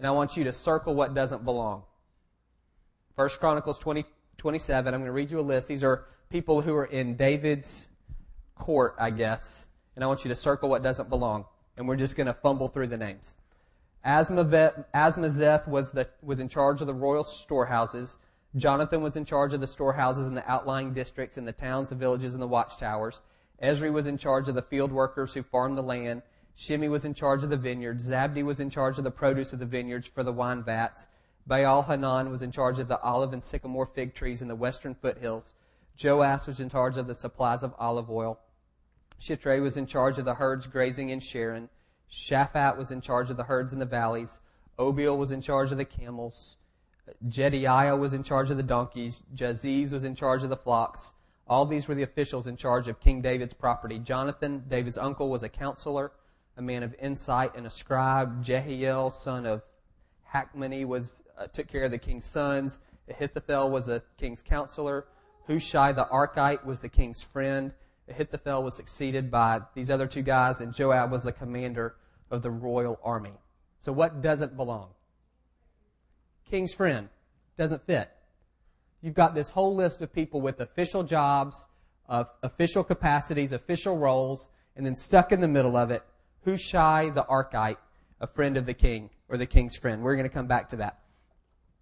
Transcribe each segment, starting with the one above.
And I want you to circle what doesn't belong. First Chronicles 20, 27. I'm going to read you a list. These are people who are in David's court, I guess. And I want you to circle what doesn't belong. And we're just going to fumble through the names. Azmaveth was, was in charge of the royal storehouses. Jonathan was in charge of the storehouses in the outlying districts, in the towns, the villages, and the watchtowers. Ezri was in charge of the field workers who farmed the land. Shimei was in charge of the vineyards. Zabdi was in charge of the produce of the vineyards for the wine vats. Baal Hanan was in charge of the olive and sycamore fig trees in the western foothills. Joash was in charge of the supplies of olive oil. Shitrai was in charge of the herds grazing in Sharon. Shaphat was in charge of the herds in the valleys. Obil was in charge of the camels. Jediah was in charge of the donkeys. Jaziz was in charge of the flocks. All these were the officials in charge of King David's property. Jonathan, David's uncle, was a counselor, a man of insight and a scribe. Jehiel, son of Hachmoni, was uh, took care of the king's sons. Ahithophel was a king's counselor. Hushai the Archite was the king's friend. Ahithophel was succeeded by these other two guys, and Joab was the commander of the royal army. So what doesn't belong? King's friend. Doesn't fit. You've got this whole list of people with official jobs, of official capacities, official roles, and then stuck in the middle of it, Hushai the Archite, a friend of the king, or the king's friend. We're going to come back to that.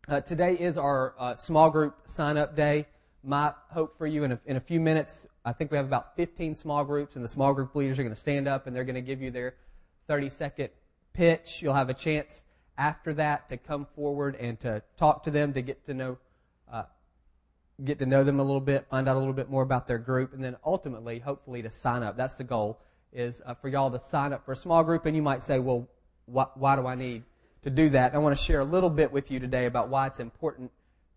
Uh, today is our uh, small group sign up day. My hope for you in a, in a few minutes, I think we have about 15 small groups, and the small group leaders are going to stand up and they're going to give you their 30 second pitch. You'll have a chance after that to come forward and to talk to them, to get to know, uh, get to know them a little bit, find out a little bit more about their group, and then ultimately, hopefully, to sign up. That's the goal, is uh, for y'all to sign up for a small group. And you might say, well, wh- why do I need to do that? And I want to share a little bit with you today about why it's important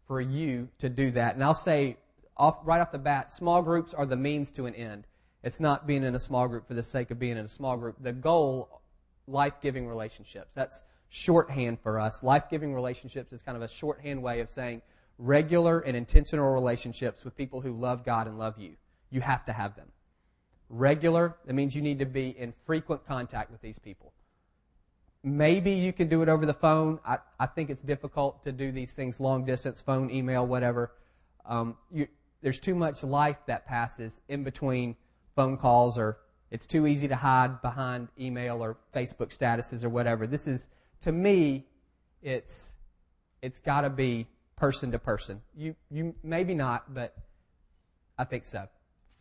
for you to do that. And I'll say off, right off the bat, small groups are the means to an end. It's not being in a small group for the sake of being in a small group. The goal, life-giving relationships. That's shorthand for us. Life-giving relationships is kind of a shorthand way of saying regular and intentional relationships with people who love God and love you. You have to have them. Regular, that means you need to be in frequent contact with these people. Maybe you can do it over the phone. I, I think it's difficult to do these things long distance, phone, email, whatever. Um, you, there's too much life that passes in between phone calls or it's too easy to hide behind email or Facebook statuses or whatever. This is, to me, it's, it's gotta be person to person. You, you, maybe not, but I think so.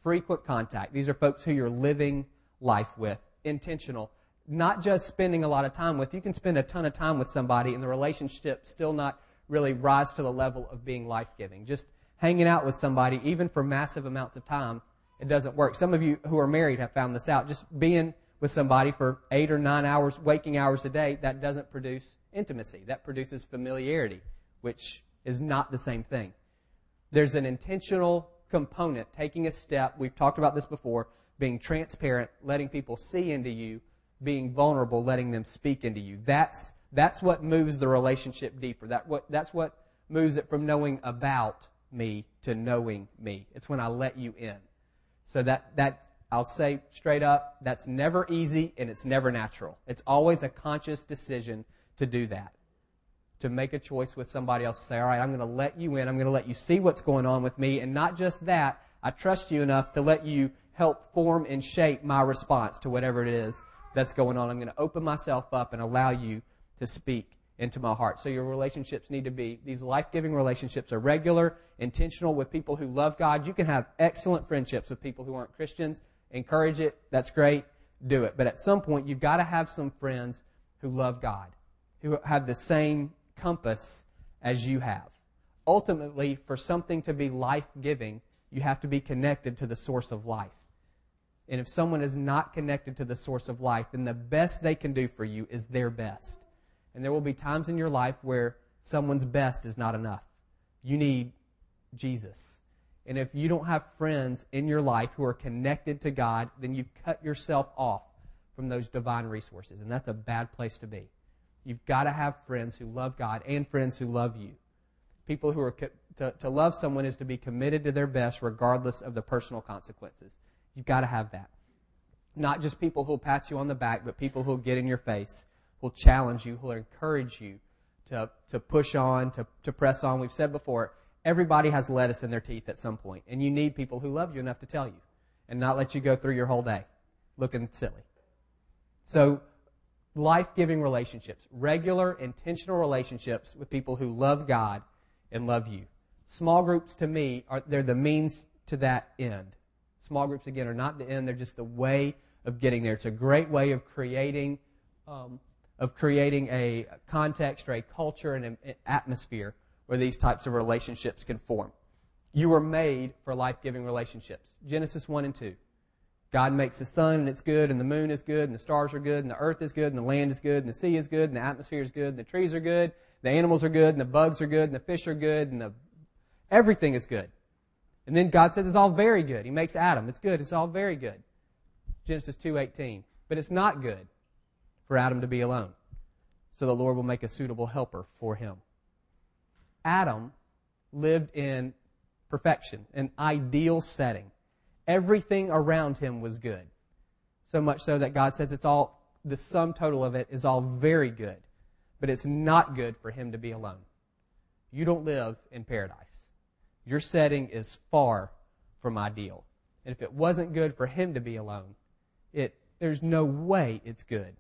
Frequent contact. These are folks who you're living life with. Intentional. Not just spending a lot of time with. You can spend a ton of time with somebody and the relationship still not really rise to the level of being life giving. Just hanging out with somebody, even for massive amounts of time, it doesn't work. Some of you who are married have found this out. Just being with somebody for eight or nine hours, waking hours a day, that doesn't produce intimacy. That produces familiarity, which is not the same thing. There's an intentional component, taking a step. We've talked about this before, being transparent, letting people see into you, being vulnerable, letting them speak into you. That's, that's what moves the relationship deeper. That what, that's what moves it from knowing about me to knowing me. It's when I let you in. So that, that, I'll say straight up, that's never easy and it's never natural. It's always a conscious decision to do that. To make a choice with somebody else, say, all right, I'm going to let you in. I'm going to let you see what's going on with me. And not just that, I trust you enough to let you help form and shape my response to whatever it is that's going on. I'm going to open myself up and allow you to speak into my heart. So your relationships need to be, these life-giving relationships are regular, intentional with people who love God. You can have excellent friendships with people who aren't Christians. Encourage it. That's great. Do it. But at some point, you've got to have some friends who love God, who have the same compass as you have. Ultimately, for something to be life-giving, you have to be connected to the source of life. And if someone is not connected to the source of life, then the best they can do for you is their best. And there will be times in your life where someone's best is not enough. You need Jesus. And if you don't have friends in your life who are connected to God, then you've cut yourself off from those divine resources. And that's a bad place to be. You've got to have friends who love God and friends who love you. People who are, to, to love someone is to be committed to their best regardless of the personal consequences. You've got to have that. Not just people who'll pat you on the back, but people who'll get in your face who'll challenge you, who'll encourage you to, to push on, to, to press on. We've said before, everybody has lettuce in their teeth at some point, and you need people who love you enough to tell you and not let you go through your whole day looking silly. So, life-giving relationships, regular, intentional relationships with people who love God and love you. Small groups to me are they're the means to that end. Small groups again are not the end; they're just the way of getting there. It's a great way of creating um, of creating a context or a culture and an atmosphere where these types of relationships can form. You were made for life-giving relationships. Genesis 1 and 2. God makes the sun and it's good, and the moon is good, and the stars are good, and the earth is good, and the land is good, and the sea is good, and the atmosphere is good, and the trees are good, the animals are good, and the bugs are good, and the fish are good, and the everything is good. And then God said it's all very good. He makes Adam. It's good. It's all very good. Genesis 2:18. But it's not good for Adam to be alone. So the Lord will make a suitable helper for him. Adam lived in perfection, an ideal setting. Everything around him was good. So much so that God says it's all, the sum total of it is all very good. But it's not good for him to be alone. You don't live in paradise. Your setting is far from ideal. And if it wasn't good for him to be alone, it, there's no way it's good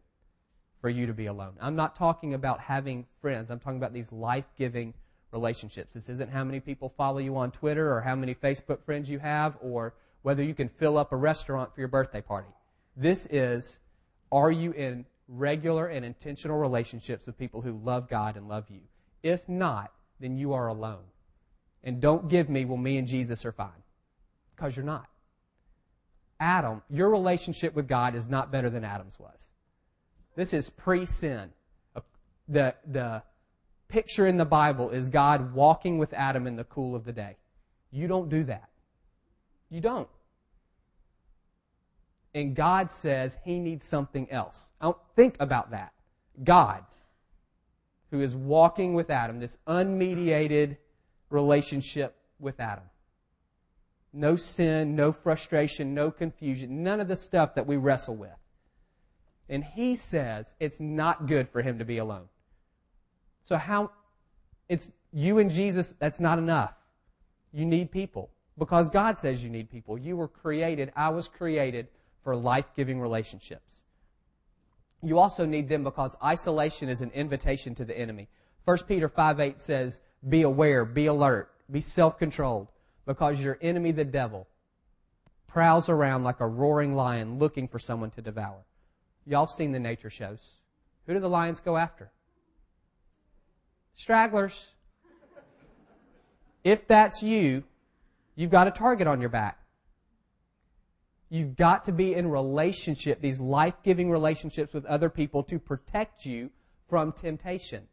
for you to be alone. I'm not talking about having friends. I'm talking about these life-giving relationships. This isn't how many people follow you on Twitter or how many Facebook friends you have or whether you can fill up a restaurant for your birthday party. This is, are you in regular and intentional relationships with people who love God and love you? If not, then you are alone. And don't give me, well, me and Jesus are fine. Because you're not. Adam, your relationship with God is not better than Adam's was. This is pre-sin. The, the picture in the Bible is God walking with Adam in the cool of the day. You don't do that. You don't. And God says he needs something else. I don't think about that. God, who is walking with Adam, this unmediated relationship with Adam. No sin, no frustration, no confusion, none of the stuff that we wrestle with. And he says it's not good for him to be alone. So how, it's you and Jesus, that's not enough. You need people. Because God says you need people. You were created, I was created for life-giving relationships. You also need them because isolation is an invitation to the enemy. 1 Peter 5 8 says, Be aware, be alert, be self controlled, because your enemy, the devil, prowls around like a roaring lion looking for someone to devour. Y'all have seen the nature shows. Who do the lions go after? Stragglers. If that's you, you've got a target on your back. You've got to be in relationship, these life-giving relationships with other people to protect you from temptation.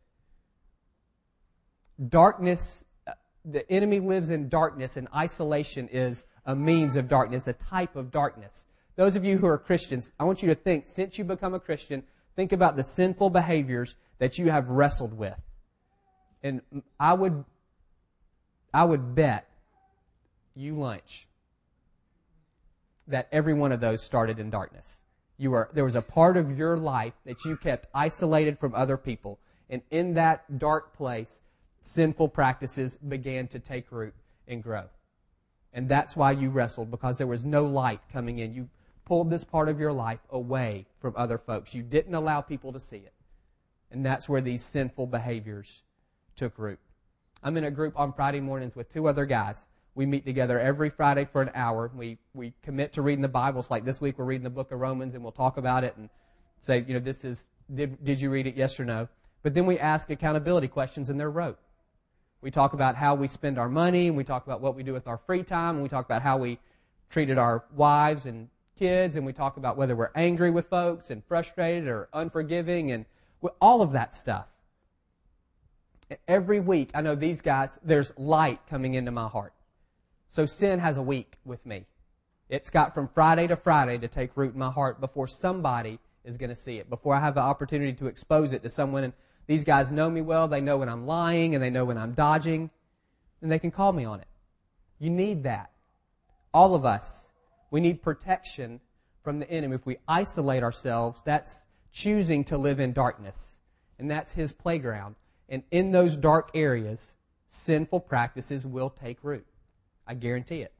Darkness, uh, the enemy lives in darkness and isolation is a means of darkness, a type of darkness. Those of you who are Christians, I want you to think, since you become a Christian, think about the sinful behaviors that you have wrestled with. And I would, I would bet you lunch that every one of those started in darkness. You were, there was a part of your life that you kept isolated from other people. And in that dark place, sinful practices began to take root and grow. And that's why you wrestled, because there was no light coming in. You pulled this part of your life away from other folks. You didn't allow people to see it. And that's where these sinful behaviors took root. I'm in a group on Friday mornings with two other guys. We meet together every Friday for an hour. We, we commit to reading the Bible. It's like this week we're reading the book of Romans and we'll talk about it and say, you know, this is, did, did you read it? Yes or no? But then we ask accountability questions and they're wrote. We talk about how we spend our money and we talk about what we do with our free time and we talk about how we treated our wives and kids and we talk about whether we're angry with folks and frustrated or unforgiving and all of that stuff. Every week, I know these guys, there's light coming into my heart. So sin has a week with me. It's got from Friday to Friday to take root in my heart before somebody is going to see it, before I have the opportunity to expose it to someone. And these guys know me well. They know when I'm lying and they know when I'm dodging, and they can call me on it. You need that. All of us, we need protection from the enemy. If we isolate ourselves, that's choosing to live in darkness. And that's his playground. And in those dark areas, sinful practices will take root. I guarantee it.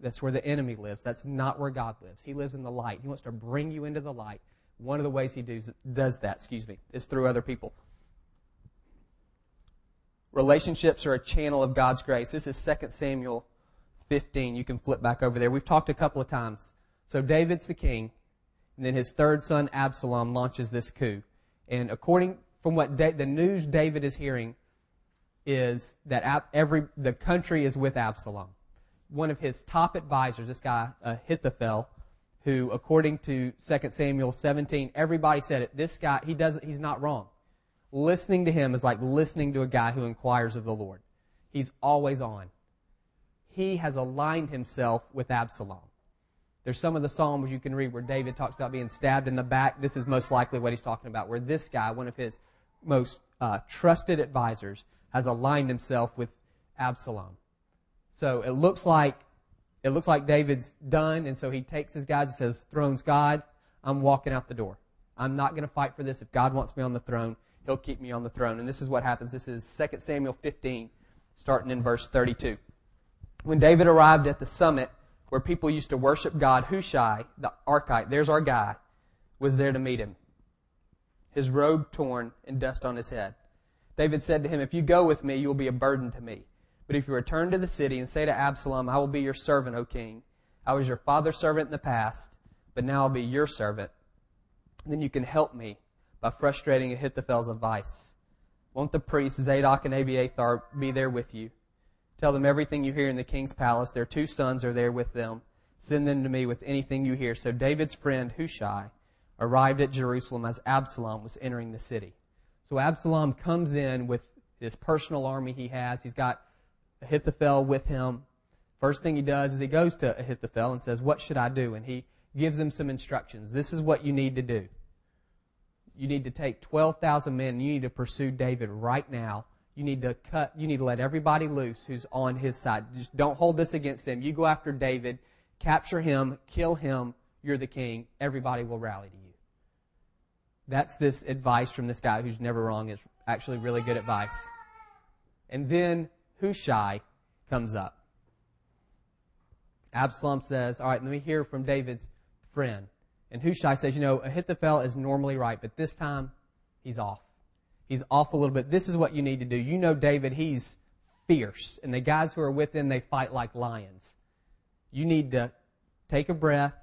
That's where the enemy lives. That's not where God lives. He lives in the light. He wants to bring you into the light. One of the ways he does, does that, excuse me, is through other people. Relationships are a channel of God's grace. This is 2 Samuel 15. You can flip back over there. We've talked a couple of times. So David's the king, and then his third son Absalom launches this coup. And according from what da- the news David is hearing is that every the country is with Absalom. One of his top advisors, this guy uh, Ahithophel, who according to 2 Samuel 17, everybody said it. This guy, he doesn't, he's not wrong. Listening to him is like listening to a guy who inquires of the Lord. He's always on. He has aligned himself with Absalom. There's some of the Psalms you can read where David talks about being stabbed in the back. This is most likely what he's talking about, where this guy, one of his most uh, trusted advisors, has aligned himself with Absalom. So it looks like it looks like David's done, and so he takes his guys and says, "Throne's God. I'm walking out the door. I'm not going to fight for this. If God wants me on the throne, He'll keep me on the throne." And this is what happens. This is 2 Samuel 15, starting in verse 32. When David arrived at the summit where people used to worship God, Hushai, the Archite, there's our guy, was there to meet him. His robe torn and dust on his head. David said to him, If you go with me, you will be a burden to me. But if you return to the city and say to Absalom, I will be your servant, O king. I was your father's servant in the past, but now I'll be your servant. Then you can help me by frustrating Ahithophel's advice. Won't the priests Zadok and Abiathar be there with you? Tell them everything you hear in the king's palace. Their two sons are there with them. Send them to me with anything you hear. So David's friend Hushai arrived at Jerusalem as Absalom was entering the city. So Absalom comes in with this personal army he has. He's got Ahithophel with him. First thing he does is he goes to Ahithophel and says, What should I do? And he gives him some instructions. This is what you need to do. You need to take 12,000 men you need to pursue David right now you need to cut, you need to let everybody loose who's on his side. Just don't hold this against them. You go after David, capture him, kill him, you're the king. Everybody will rally to you. That's this advice from this guy who's never wrong. It's actually really good advice. And then Hushai comes up. Absalom says, All right, let me hear from David's friend. And Hushai says, You know, Ahithophel is normally right, but this time he's off he's off a little bit. This is what you need to do. You know David, he's fierce. And the guys who are with him, they fight like lions. You need to take a breath.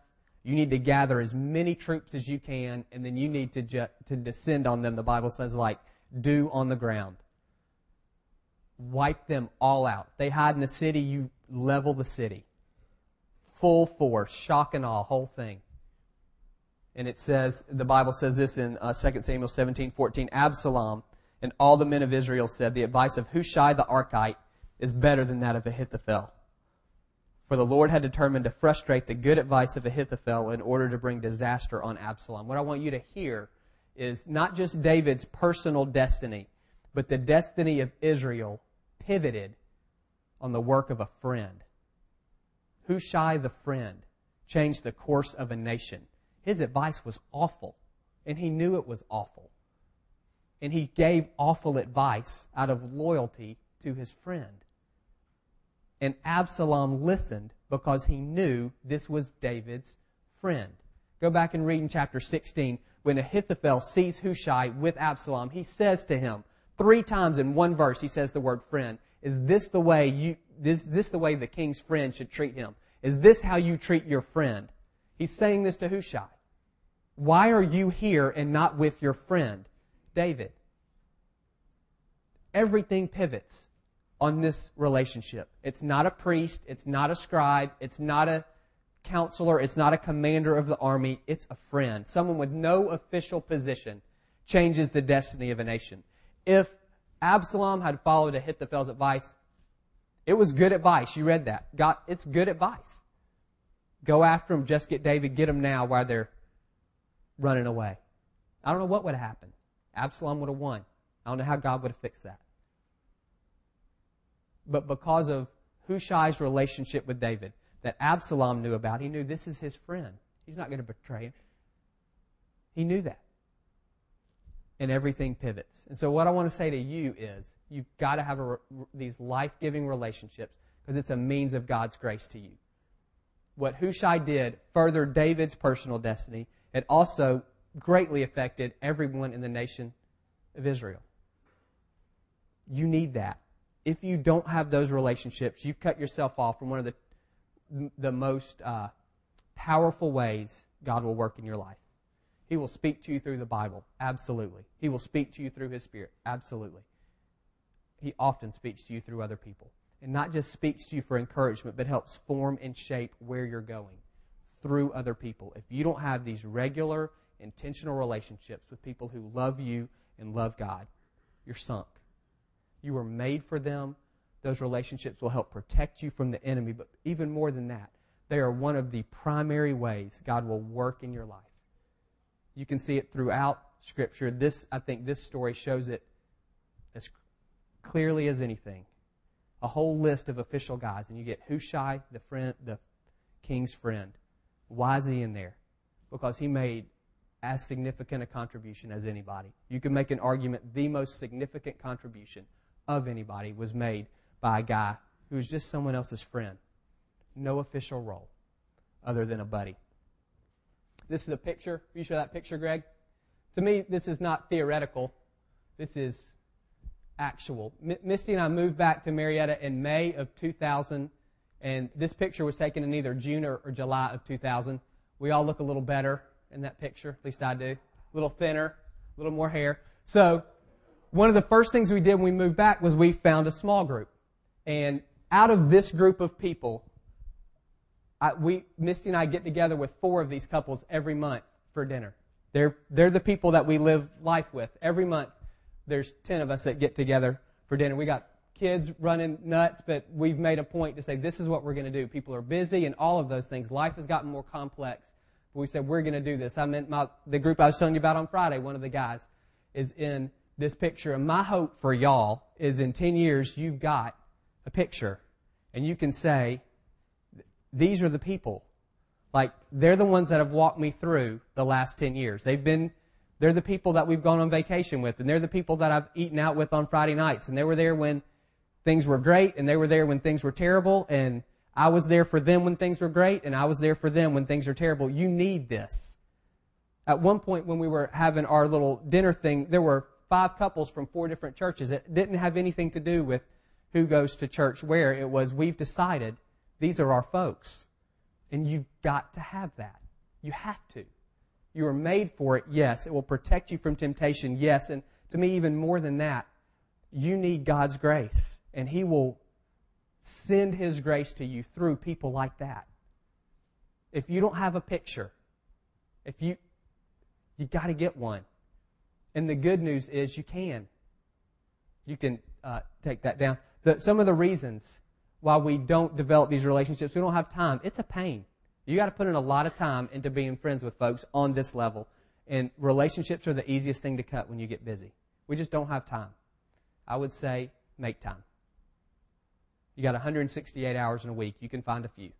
You need to gather as many troops as you can, and then you need to, ju- to descend on them, the Bible says, like dew on the ground. Wipe them all out. They hide in the city, you level the city. Full force, shock and awe, whole thing. And it says, the Bible says this in uh, 2 Samuel 17, 14. Absalom and all the men of Israel said, the advice of Hushai the Archite is better than that of Ahithophel. For the Lord had determined to frustrate the good advice of Ahithophel in order to bring disaster on Absalom. What I want you to hear is not just David's personal destiny, but the destiny of Israel pivoted on the work of a friend. Hushai the friend changed the course of a nation. His advice was awful, and he knew it was awful. And he gave awful advice out of loyalty to his friend. And Absalom listened because he knew this was David's friend. Go back and read in chapter 16 when Ahithophel sees Hushai with Absalom. He says to him, three times in one verse, he says the word friend. Is this the way you, this, this the way the king's friend should treat him? Is this how you treat your friend? He's saying this to Hushai. Why are you here and not with your friend, David? Everything pivots on this relationship. It's not a priest, it's not a scribe, it's not a counselor, it's not a commander of the army, it's a friend. Someone with no official position changes the destiny of a nation. If Absalom had followed Ahithophel's advice, it was good advice. You read that. God, it's good advice. Go after him, just get David, get him now while they're running away. I don't know what would have happened. Absalom would have won. I don't know how God would have fixed that. But because of Hushai's relationship with David that Absalom knew about, he knew this is his friend. He's not going to betray him. He knew that. And everything pivots. And so, what I want to say to you is you've got to have a, these life giving relationships because it's a means of God's grace to you. What Hushai did furthered David's personal destiny. It also greatly affected everyone in the nation of Israel. You need that. If you don't have those relationships, you've cut yourself off from one of the, the most uh, powerful ways God will work in your life. He will speak to you through the Bible. Absolutely. He will speak to you through His Spirit. Absolutely. He often speaks to you through other people. And not just speaks to you for encouragement, but helps form and shape where you're going through other people. If you don't have these regular, intentional relationships with people who love you and love God, you're sunk. You were made for them. Those relationships will help protect you from the enemy, but even more than that, they are one of the primary ways God will work in your life. You can see it throughout Scripture. This, I think, this story shows it as clearly as anything. A whole list of official guys, and you get Hushai, the friend, the king's friend. Why is he in there? Because he made as significant a contribution as anybody. You can make an argument the most significant contribution of anybody was made by a guy who was just someone else's friend. No official role other than a buddy. This is a picture. You show that picture, Greg? To me, this is not theoretical. This is actual. M- Misty and I moved back to Marietta in May of 2000, and this picture was taken in either June or, or July of 2000. We all look a little better in that picture, at least I do. A little thinner, a little more hair. So one of the first things we did when we moved back was we found a small group. And out of this group of people, I, we, Misty and I get together with four of these couples every month for dinner. They're, they're the people that we live life with. Every month, there's 10 of us that get together for dinner. We got kids running nuts, but we've made a point to say this is what we're going to do. People are busy and all of those things. Life has gotten more complex. But we said we're going to do this. I meant my, the group I was telling you about on Friday, one of the guys is in this picture. And my hope for y'all is in 10 years, you've got a picture and you can say, these are the people. Like, they're the ones that have walked me through the last 10 years. They've been, they're the people that we've gone on vacation with, and they're the people that I've eaten out with on Friday nights, and they were there when things were great, and they were there when things were terrible, and I was there for them when things were great, and I was there for them when things are terrible. You need this. At one point when we were having our little dinner thing, there were five couples from four different churches. It didn't have anything to do with who goes to church where. It was, we've decided these are our folks. And you've got to have that. You have to. You are made for it, yes. It will protect you from temptation, yes. And to me, even more than that, you need God's grace. And He will send His grace to you through people like that. If you don't have a picture, if you, you got to get one. And the good news is you can. You can uh, take that down. The, some of the reasons why we don't develop these relationships, we don't have time. It's a pain. You got to put in a lot of time into being friends with folks on this level. And relationships are the easiest thing to cut when you get busy. We just don't have time. I would say make time. You got 168 hours in a week. You can find a few.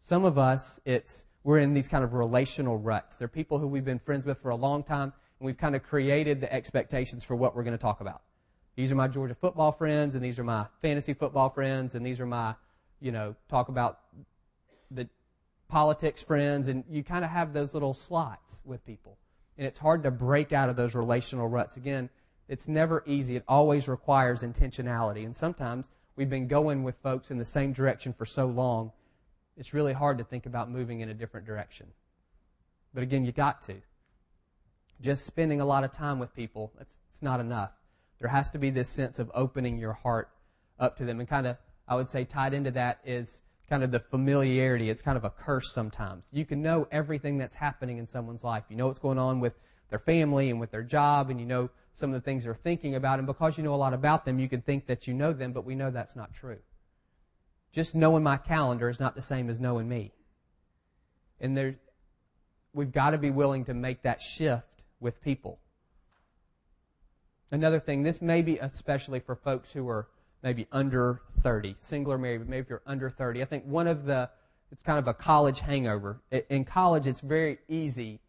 Some of us, it's we're in these kind of relational ruts. They're people who we've been friends with for a long time, and we've kind of created the expectations for what we're going to talk about. These are my Georgia football friends, and these are my fantasy football friends, and these are my, you know, talk about the politics friends, and you kind of have those little slots with people. And it's hard to break out of those relational ruts. Again, it's never easy. It always requires intentionality. And sometimes we've been going with folks in the same direction for so long it's really hard to think about moving in a different direction. But again, you got to. Just spending a lot of time with people, it's, it's not enough. There has to be this sense of opening your heart up to them. And kind of, I would say, tied into that is kind of the familiarity. It's kind of a curse sometimes. You can know everything that's happening in someone's life. You know what's going on with their family and with their job, and you know some of the things they're thinking about. And because you know a lot about them, you can think that you know them, but we know that's not true. Just knowing my calendar is not the same as knowing me. And there, we've got to be willing to make that shift with people. Another thing, this may be especially for folks who are maybe under 30, single or married, but maybe if you're under 30. I think one of the, it's kind of a college hangover. In college, it's very easy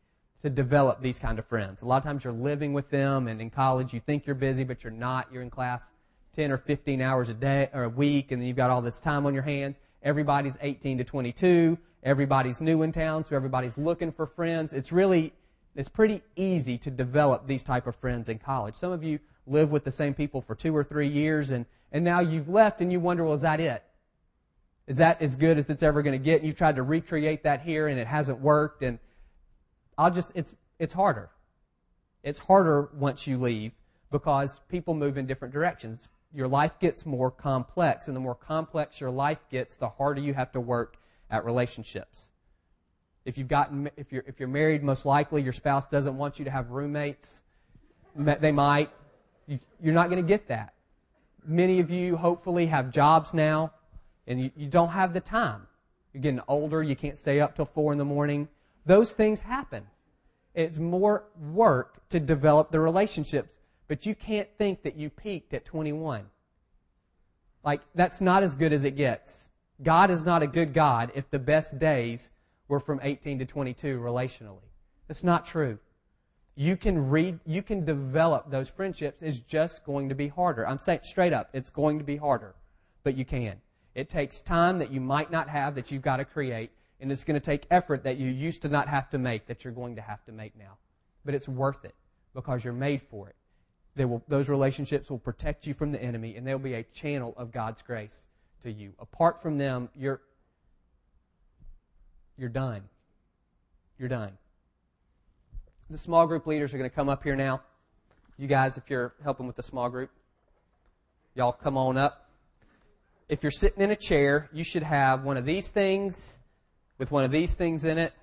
to develop these kind of friends. A lot of times you're living with them and in college you think you're busy, but you're not. You're in class 10 or 15 hours a day or a week and then you've got all this time on your hands. Everybody's 18 to 22. Everybody's new in town, so everybody's looking for friends. It's really, it's pretty easy to develop these type of friends in college. Some of you live with the same people for two or three years and, and now you've left and you wonder, well, is that it? Is that as good as it's ever going to get? And you've tried to recreate that here and it hasn't worked and I'll just, it's, it's harder. It's harder once you leave because people move in different directions. Your life gets more complex, and the more complex your life gets, the harder you have to work at relationships. If you've gotten, if you're, if you're married, most likely your spouse doesn't want you to have roommates. They might. You're not going to get that. Many of you hopefully have jobs now, and you, you don't have the time. You're getting older. You can't stay up till four in the morning. Those things happen. It's more work to develop the relationships, but you can't think that you peaked at 21. Like, that's not as good as it gets. God is not a good God if the best days were from 18 to 22 relationally. That's not true. You can read, you can develop those friendships. It's just going to be harder. I'm saying straight up, it's going to be harder, but you can. It takes time that you might not have that you've got to create and it's going to take effort that you used to not have to make that you're going to have to make now. But it's worth it because you're made for it. Will, those relationships will protect you from the enemy, and they'll be a channel of God's grace to you. Apart from them, you're you're done. You're done. The small group leaders are going to come up here now. You guys, if you're helping with the small group, y'all come on up. If you're sitting in a chair, you should have one of these things with one of these things in it